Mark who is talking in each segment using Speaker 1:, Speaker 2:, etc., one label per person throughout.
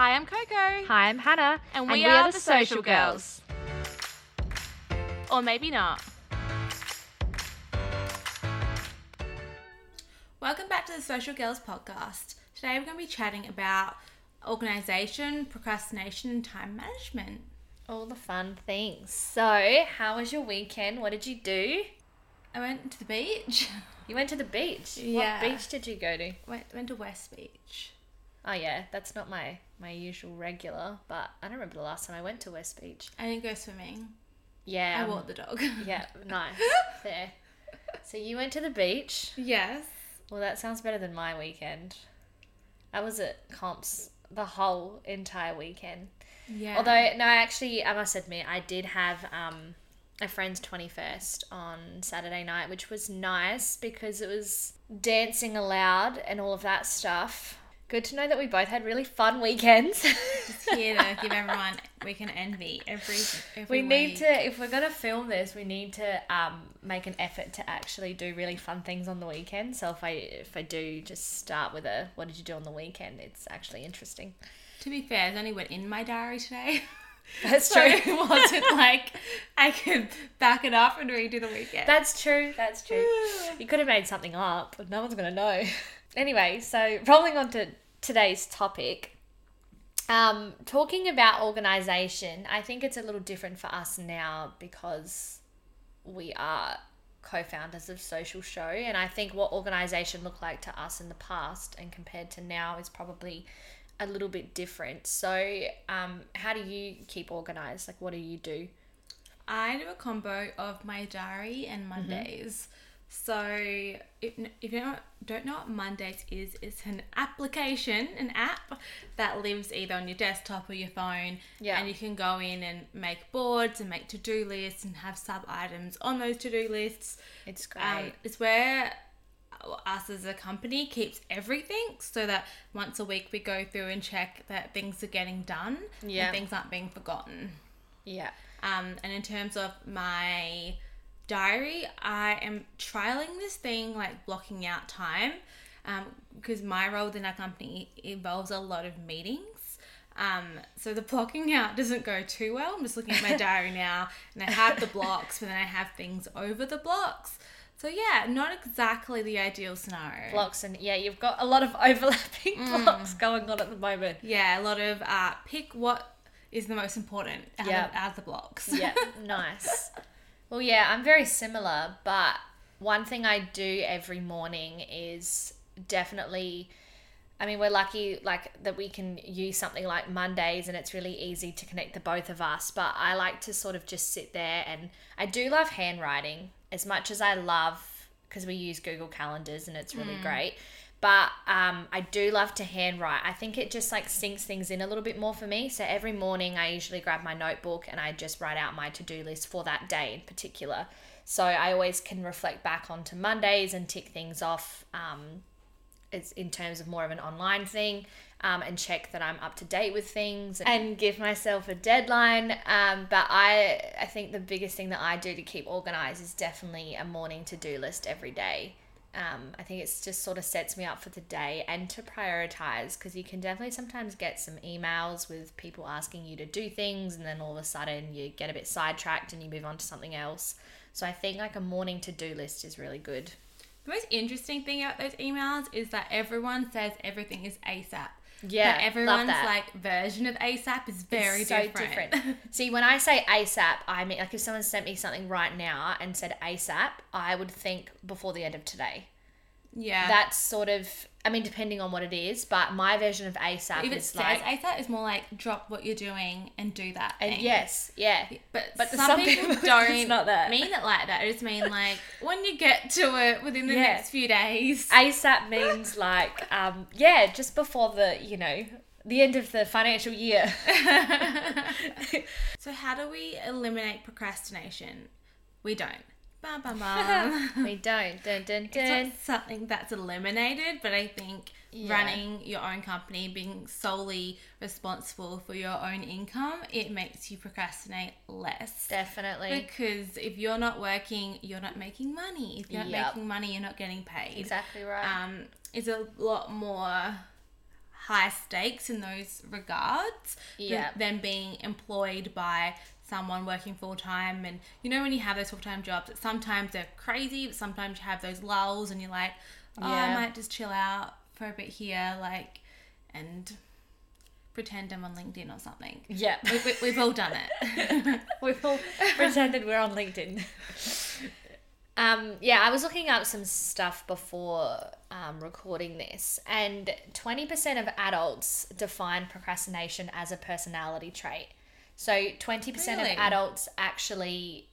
Speaker 1: Hi, I'm Coco.
Speaker 2: Hi, I'm Hannah,
Speaker 1: And we, are, the Social Girls. Or maybe not. Welcome back to the Social Girls podcast. Today we're going to be chatting about organization, procrastination, and time management.
Speaker 2: All the fun things. So, how was your weekend? What did you do?
Speaker 1: I went to the beach.
Speaker 2: You went to the beach.
Speaker 1: Yeah.
Speaker 2: What beach did you go to?
Speaker 1: Went, went to West Beach.
Speaker 2: Oh yeah, that's not my my usual regular, but I don't remember the last time I went to West Beach.
Speaker 1: I didn't go swimming.
Speaker 2: Yeah.
Speaker 1: I
Speaker 2: um,
Speaker 1: walked the dog.
Speaker 2: Yeah, nice. There. So you went to the beach.
Speaker 1: Yes.
Speaker 2: Well, that sounds better than my weekend. I was at comps the whole entire weekend.
Speaker 1: Yeah.
Speaker 2: Although, no, I actually, I must admit, I did have um, a friend's 21st on Saturday night, which was nice because it was dancing aloud and all of that stuff. Good to know that we both had really fun weekends.
Speaker 1: Just here to give everyone we can envy every every
Speaker 2: we need
Speaker 1: week.
Speaker 2: to, if we're going to film this, we need to um, make an effort to actually do really fun things on the weekend. So if I if I do just start with a what did you do on the weekend, it's actually interesting.
Speaker 1: To be fair, it only went in my diary today.
Speaker 2: That's
Speaker 1: So
Speaker 2: true.
Speaker 1: it wasn't like I could back it up and redo the weekend.
Speaker 2: That's true. That's true. You could have made something up, but no one's going to know. anyway, so rolling on to today's topic. Um, talking about organization, I think it's a little different for us now because we are co-founders of Social Show, and I think what organization looked like to us in the past and compared to now is probably a little bit different. So, um, how do you keep organized? Like, what do you do?
Speaker 1: I do a combo of my diary and Mondays. So if, if you don't, don't know what Mondays is, it's an application, an app that lives either on your desktop or your phone.
Speaker 2: Yeah.
Speaker 1: And you can go in and make boards and make to-do lists and have sub items on those to-do lists.
Speaker 2: It's great.
Speaker 1: Um, it's where us as a company keeps everything so that once a week we go through and check that things are getting done
Speaker 2: Yeah.
Speaker 1: and things aren't being forgotten.
Speaker 2: yeah.
Speaker 1: Um, and in terms of my diary, I am trialing this thing like blocking out time um, because my role within our company involves a lot of meetings. Um, so the blocking out doesn't go too well. I'm just looking at my diary now and I have the blocks, but then I have things over the blocks. So yeah, not exactly the ideal scenario.
Speaker 2: blocks and yeah you've got a lot of overlapping
Speaker 1: Mm.
Speaker 2: blocks going on at the moment
Speaker 1: Yeah, a lot of uh, pick what is the most important out,
Speaker 2: Yeah.
Speaker 1: of, out of the blocks.
Speaker 2: yeah nice well yeah i'm very similar but one thing i do every morning is definitely i mean we're lucky like that we can use something like mondays and it's really easy to connect the both of us but i like to sort of just sit there and i do love handwriting as much as i love because we use google calendars and it's really mm. great but um, I do love to handwrite. I think it just like sinks things in a little bit more for me. So every morning I usually grab my notebook and I just write out my to do list for that day in particular. So I always can reflect back onto Mondays and tick things off. Um, it's in terms of more of an online thing um, and check that I'm up to date with things and give myself a deadline. Um, but I, I think the biggest thing that I do to keep organized is definitely a morning to do list every day. Um, I think it's just sort of sets me up for the day and to prioritize because you can definitely sometimes get some emails with people asking you to do things and then all of a sudden you get a bit sidetracked and you move on to something else. So I think like a morning to do list is really good.
Speaker 1: The most interesting thing about those emails is that everyone says everything is ASAP.
Speaker 2: Yeah,
Speaker 1: but everyone's like version of ASAP is very
Speaker 2: so
Speaker 1: different.
Speaker 2: See, when I say ASAP, I mean like if someone sent me something right now and said ASAP, I would think before the end of today.
Speaker 1: yeah.
Speaker 2: That's sort of, I mean, depending on what it is, but my version of ASAP
Speaker 1: if it
Speaker 2: is
Speaker 1: says
Speaker 2: like,
Speaker 1: ASAP, it's more like drop what you're doing and do that.
Speaker 2: and
Speaker 1: thing.
Speaker 2: yes, yeah,
Speaker 1: But,
Speaker 2: But
Speaker 1: some,
Speaker 2: some
Speaker 1: people
Speaker 2: people,
Speaker 1: don't
Speaker 2: not that.
Speaker 1: mean it like that. It just mean like when you get to it within the
Speaker 2: Yeah.
Speaker 1: next few days.
Speaker 2: ASAP means like, um, yeah, just before the, you know, the end of the financial year.
Speaker 1: so how do we eliminate procrastination? We don't. Bum, bum, bum.
Speaker 2: we don't. Dun, dun,
Speaker 1: it's not something that's eliminated, but I think
Speaker 2: Yeah.
Speaker 1: running your own company, being solely responsible for your own income, it makes you procrastinate less.
Speaker 2: Definitely.
Speaker 1: Because if you're not working, you're not making money. If you're not
Speaker 2: Yep.
Speaker 1: making money, you're not getting paid.
Speaker 2: Exactly right.
Speaker 1: Um, it's a lot more high stakes in those regards
Speaker 2: Yeah.
Speaker 1: than being employed by someone working full time. And you know, when you have those full time jobs, sometimes they're crazy, but sometimes you have those lulls and you're like, oh, I might just chill out for a bit here, like, and pretend I'm on LinkedIn or something.
Speaker 2: Yeah.
Speaker 1: We, we, we've all done it.
Speaker 2: We've all pretended we're on LinkedIn. Um, yeah, I was looking up some stuff before um, recording this, and 20% of adults define procrastination as a personality trait. So 20%
Speaker 1: Really?
Speaker 2: of adults actually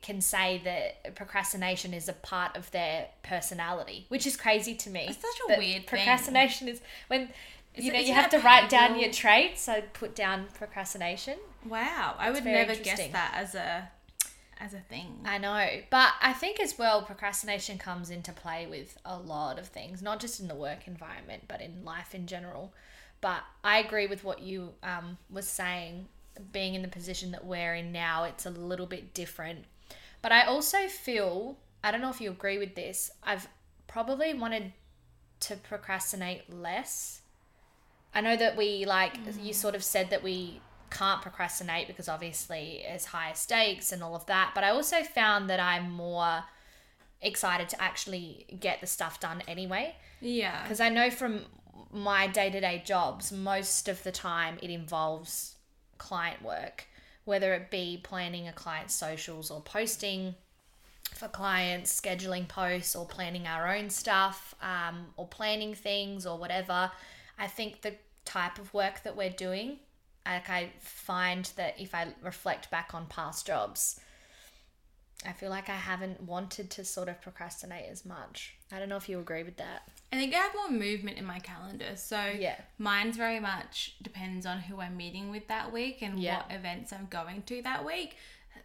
Speaker 2: can say that procrastination is a part of their personality, which is crazy to me.
Speaker 1: It's such a weird thing.
Speaker 2: Procrastination is when
Speaker 1: Is
Speaker 2: you know you have to write down your traits. I put down procrastination.
Speaker 1: wow, I would never guess that as a as a thing.
Speaker 2: I know, but I think as well, procrastination comes into play with a lot of things, not just in the work environment, but in life in general. But I agree with what you um, was saying. Being in the position that we're in now, it's a little bit different. But I also feel, I don't know if you agree with this, I've probably wanted to procrastinate less. I know that we, like, you mm. sort of said that we can't procrastinate because obviously it's higher stakes and all of that. But I also found that I'm more excited to actually get the stuff done anyway.
Speaker 1: yeah.
Speaker 2: Because I know from my day to day jobs, most of the time it involves client work, whether it be planning a client's socials or posting for clients, scheduling posts or planning our own stuff um, or planning things or whatever. I think the type of work that we're doing, like I find that if I reflect back on past jobs, I feel like I haven't wanted to sort of procrastinate as much. I don't know if you agree with that.
Speaker 1: I think I have more movement in my calendar. So
Speaker 2: Yeah.
Speaker 1: mine's very much depends on who I'm meeting with that week and
Speaker 2: Yeah.
Speaker 1: what events I'm going to that week.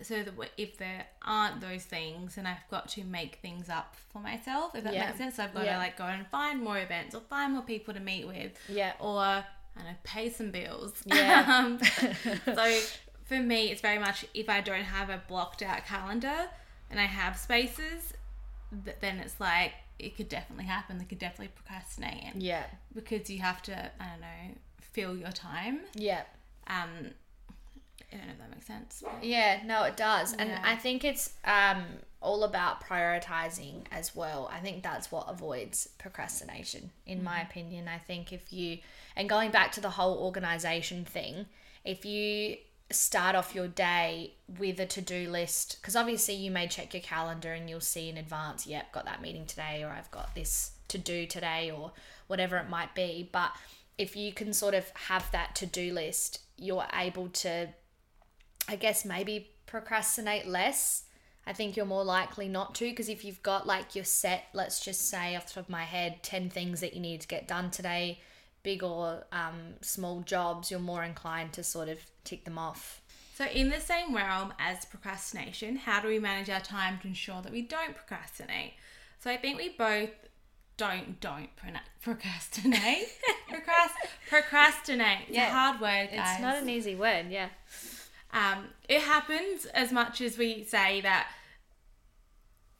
Speaker 1: So that if there aren't those things, and I've got to make things up for myself. If that
Speaker 2: Yeah.
Speaker 1: makes sense, I've got to like go and find more events or find more people to meet with.
Speaker 2: Yeah.
Speaker 1: Or I don't know, pay some bills.
Speaker 2: Yeah.
Speaker 1: um, so for me, it's very much if I don't have a blocked out calendar and I have spaces, th- then it's like it could definitely happen. They could definitely procrastinate and
Speaker 2: Yeah.
Speaker 1: because you have to, I don't know, fill your time.
Speaker 2: Yeah.
Speaker 1: Um, I don't know if that makes sense.
Speaker 2: Yeah, no, it does. And
Speaker 1: Yeah.
Speaker 2: I think it's um, all about prioritizing as well. I think that's what avoids procrastination, in my opinion. I think if you, and going back to the whole organization thing, if you start off your day with a to do list, because obviously you may check your calendar and you'll see in advance, yep, got that meeting today, or I've got this to do today, or whatever it might be. But if you can sort of have that to do list, you're able to I guess maybe procrastinate less. I think you're more likely not to because if you've got like your set, let's just say off the top of my head, 10 things that you need to get done today, big or um, small jobs, you're more inclined to sort of tick them off.
Speaker 1: So, in the same realm as procrastination, how do we manage our time to ensure that we don't procrastinate? So, I think we both don't don't procrastinate. Procrast- procrastinate. It's
Speaker 2: Yeah.
Speaker 1: a hard word, guys.
Speaker 2: It's not an easy word, yeah.
Speaker 1: Um, it happens as much as we say that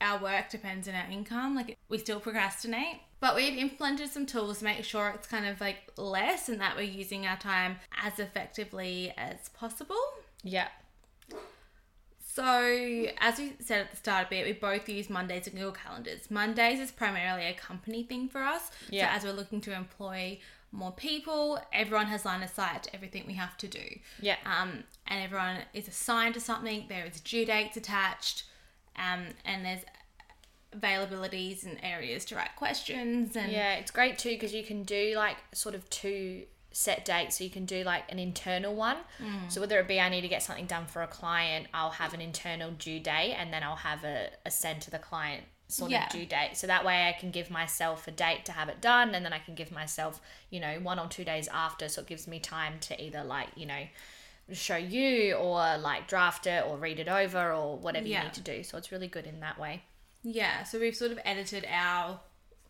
Speaker 1: our work depends on our income. Like we still procrastinate, but we've implemented some tools to make sure it's kind of like less and that we're using our time as effectively as possible.
Speaker 2: Yeah.
Speaker 1: So, as we said at the start a bit, we both use Mondays and Google Calendars. Mondays is primarily a company thing for us.
Speaker 2: Yeah.
Speaker 1: So, as we're looking to employ more people, everyone has line of sight to everything we have to do.
Speaker 2: Yeah.
Speaker 1: Um, and everyone is assigned to something. There is due dates attached, um, and there's availabilities and areas to write questions. And
Speaker 2: Yeah, it's great too because you can do like sort of two set dates. So you can do like an internal one. Mm. So whether it be I need to get something done for a client, I'll have an internal due date and then I'll have a, a send to the client sort
Speaker 1: Yeah.
Speaker 2: of due date. So that way I can give myself a date to have it done and then I can give myself, you know, one or two days after. So it gives me time to either like, you know, show you or like draft it or read it over or whatever
Speaker 1: Yeah.
Speaker 2: you need to do. So it's really good in that way.
Speaker 1: Yeah, so we've sort of edited our.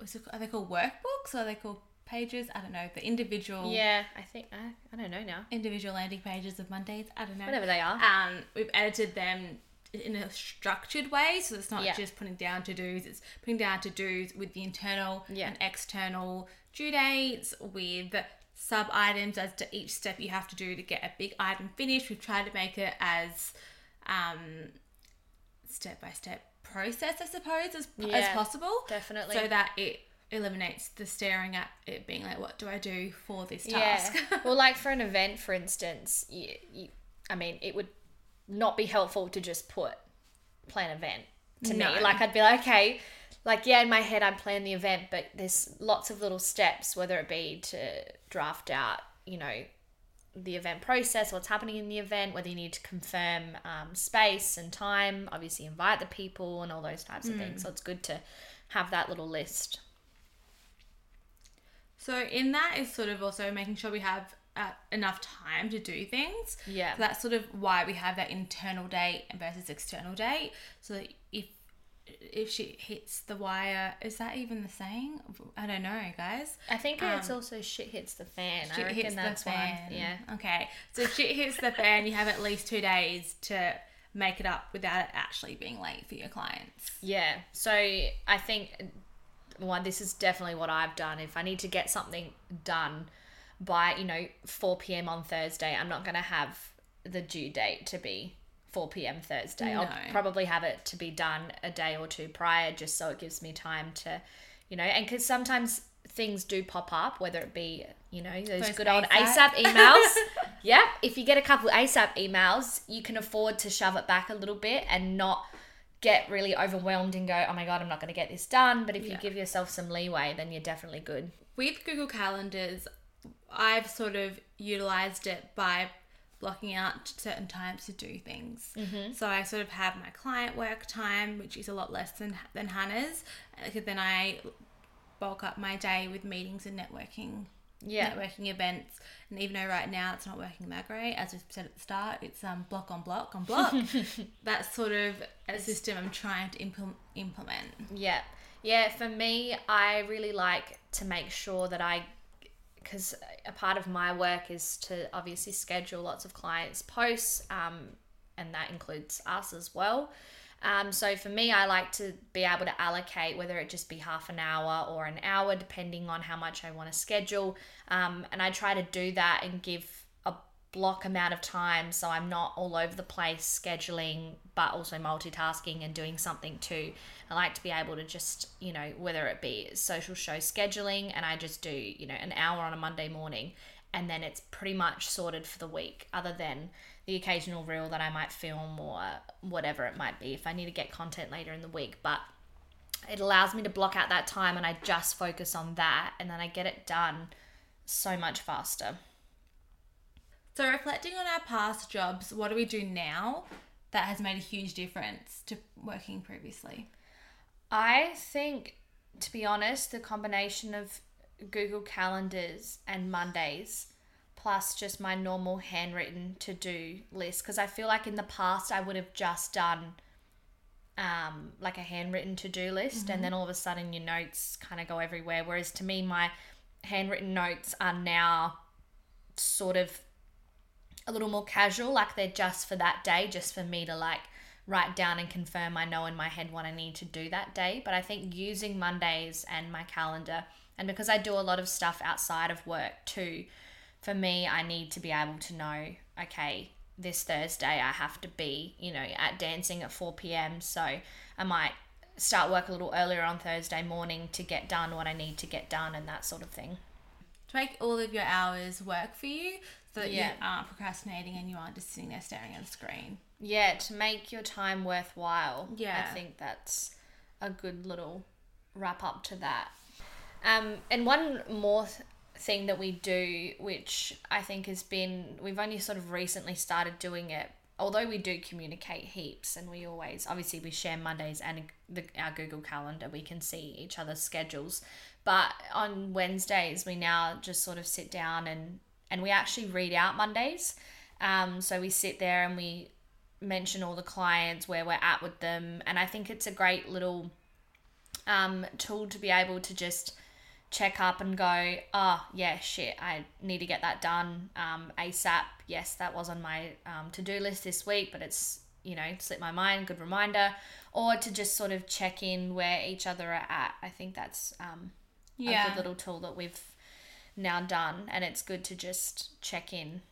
Speaker 1: It, are they called workbooks? Or are they called pages? I don't know. The individual.
Speaker 2: Yeah, I think I, I don't know now.
Speaker 1: individual landing pages of Mondays. I don't know.
Speaker 2: Whatever they are.
Speaker 1: Um, we've edited them in a structured way, so it's not
Speaker 2: Yeah.
Speaker 1: just putting down to dos. It's putting down to dos with the internal
Speaker 2: Yeah.
Speaker 1: and external due dates, with sub items as to each step you have to do to get a big item finished. We've tried to make it as um, step by step process, I suppose, as, as possible.
Speaker 2: definitely.
Speaker 1: So that it eliminates the staring at it being like, what do I do for this
Speaker 2: Yeah.
Speaker 1: task?
Speaker 2: well, like for an event, for instance, you, you, I mean, it would not be helpful to just put plan event to
Speaker 1: No.
Speaker 2: me. Like I'd be like, okay, like yeah, in my head I'm planning the event, but there's lots of little steps, whether it be to draft out, you know, the event process, what's happening in the event, whether you need to confirm um, space and time, obviously invite the people and all those types of things. So it's good to have that little list.
Speaker 1: So in that is sort of also making sure we have uh, enough time to do things.
Speaker 2: Yeah.
Speaker 1: So that's sort of why we have that internal date versus external date. So that if if she hits the wire, is that even the saying? I don't know, guys.
Speaker 2: I think it's um, also shit hits the fan. I
Speaker 1: Shit
Speaker 2: reckon
Speaker 1: hits
Speaker 2: that's
Speaker 1: the fan.
Speaker 2: one. Yeah.
Speaker 1: Okay. So if shit hits the fan, you have at least two days to make it up without it actually being late for your clients.
Speaker 2: Yeah. So I think one this is definitely what I've done. If I need to get something done by, you know, 4 p.m. on Thursday, I'm not going to have the due date to be 4 p.m. Thursday. I'll probably have it to be done a day or two prior just so it gives me time to, you know, and cuz sometimes things do pop up whether it be, you know, those, good old
Speaker 1: ASAP.
Speaker 2: ASAP emails. yeah, if you get a couple ASAP emails, you can afford to shove it back a little bit and not get really overwhelmed and go, oh my God, I'm not going to get this done. But if you give yourself some leeway, then you're definitely good.
Speaker 1: with Google Calendars, I've sort of utilized it by blocking out certain times to do things. Mm-hmm. So I sort of have my client work time, which is a lot less than than Hannah's. Uh, Then I bulk up my day with meetings and networking.
Speaker 2: Yeah.
Speaker 1: Networking events, and even though right now it's not working that great, as we said at the start, it's um block on block on block. That's sort of a system I'm trying to implement. implement.
Speaker 2: Yeah. Yeah, for me, I really like to make sure that I, because a part of my work is to obviously schedule lots of clients' posts, um, and that includes us as well. Um, so for me, I like to be able to allocate whether it just be half an hour or an hour, depending on how much I want to schedule. Um, and I try to do that and give block amount of time so I'm not all over the place scheduling, but also multitasking and doing something too. I like to be able to just, you know, whether it be social show scheduling and I just do, you know, an hour on a Monday morning and then it's pretty much sorted for the week, other than the occasional reel that I might film or whatever it might be if I need to get content later in the week. But it allows me to block out that time and I just focus on that and then I get it done so much faster.
Speaker 1: So, reflecting on our past jobs, what do we do now that has made a huge difference to working previously?
Speaker 2: I think, to be honest, the combination of Google Calendars and Mondays plus just my normal handwritten to do list because I feel like in the past I would have just done um, like a handwritten to do list and then all of a sudden your notes kind of go everywhere. Whereas to me, my handwritten notes are now sort of a little more casual, like they're just for that day, just for me to like write down and confirm I know in my head what I need to do that day. But I think using Mondays and my calendar, and because I do a lot of stuff outside of work too, for me, I need to be able to know, okay, this Thursday I have to be, you know, at dancing at 4 p.m. So I might start work a little earlier on Thursday morning to get done what I need to get done and that sort of thing.
Speaker 1: To make all of your hours work for you that
Speaker 2: Yeah.
Speaker 1: you aren't procrastinating and you aren't just sitting there staring at a screen.
Speaker 2: Yeah, to make your time worthwhile.
Speaker 1: Yeah.
Speaker 2: I think that's a good little wrap up to that. Um, and one more th- thing that we do, which I think has been, we've only sort of recently started doing it, although we do communicate heaps and we always, obviously, we share Mondays and the, our Google Calendar, we can see each other's schedules. But on Wednesdays, we now just sort of sit down and, and we actually read out Mondays. Um, so we sit there and we mention all the clients where we're at with them and i think it's a great little um, tool to be able to just check up and go oh yeah shit i need to get that done um, asap yes that was on my um, to-do list this week but it's you know slipped my mind good reminder. Or to just sort of check in where each other are at. I think that's um, a good little tool that we've now done, and it's good to just check in.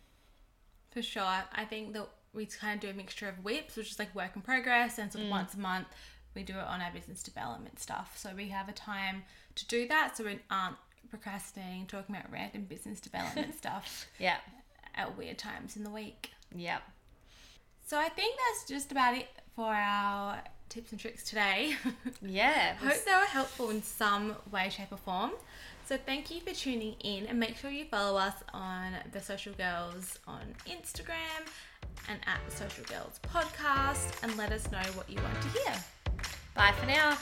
Speaker 1: For sure. I think that we kind of do a mixture of WIPs, which is like work in progress, and sort of mm. once a month we do it on our business development stuff. So we have a time to do that so we aren't procrastinating, talking about random business development stuff
Speaker 2: Yeah,
Speaker 1: at weird times in the week.
Speaker 2: Yep.
Speaker 1: So I think that's just about it for our tips and tricks today.
Speaker 2: Yeah,
Speaker 1: Hope they were helpful in some way, shape, or form. So thank you for tuning in and make sure you follow us on the Social Girls on Instagram and at the Social Girls Podcast and let us know what you want to hear.
Speaker 2: Bye for now.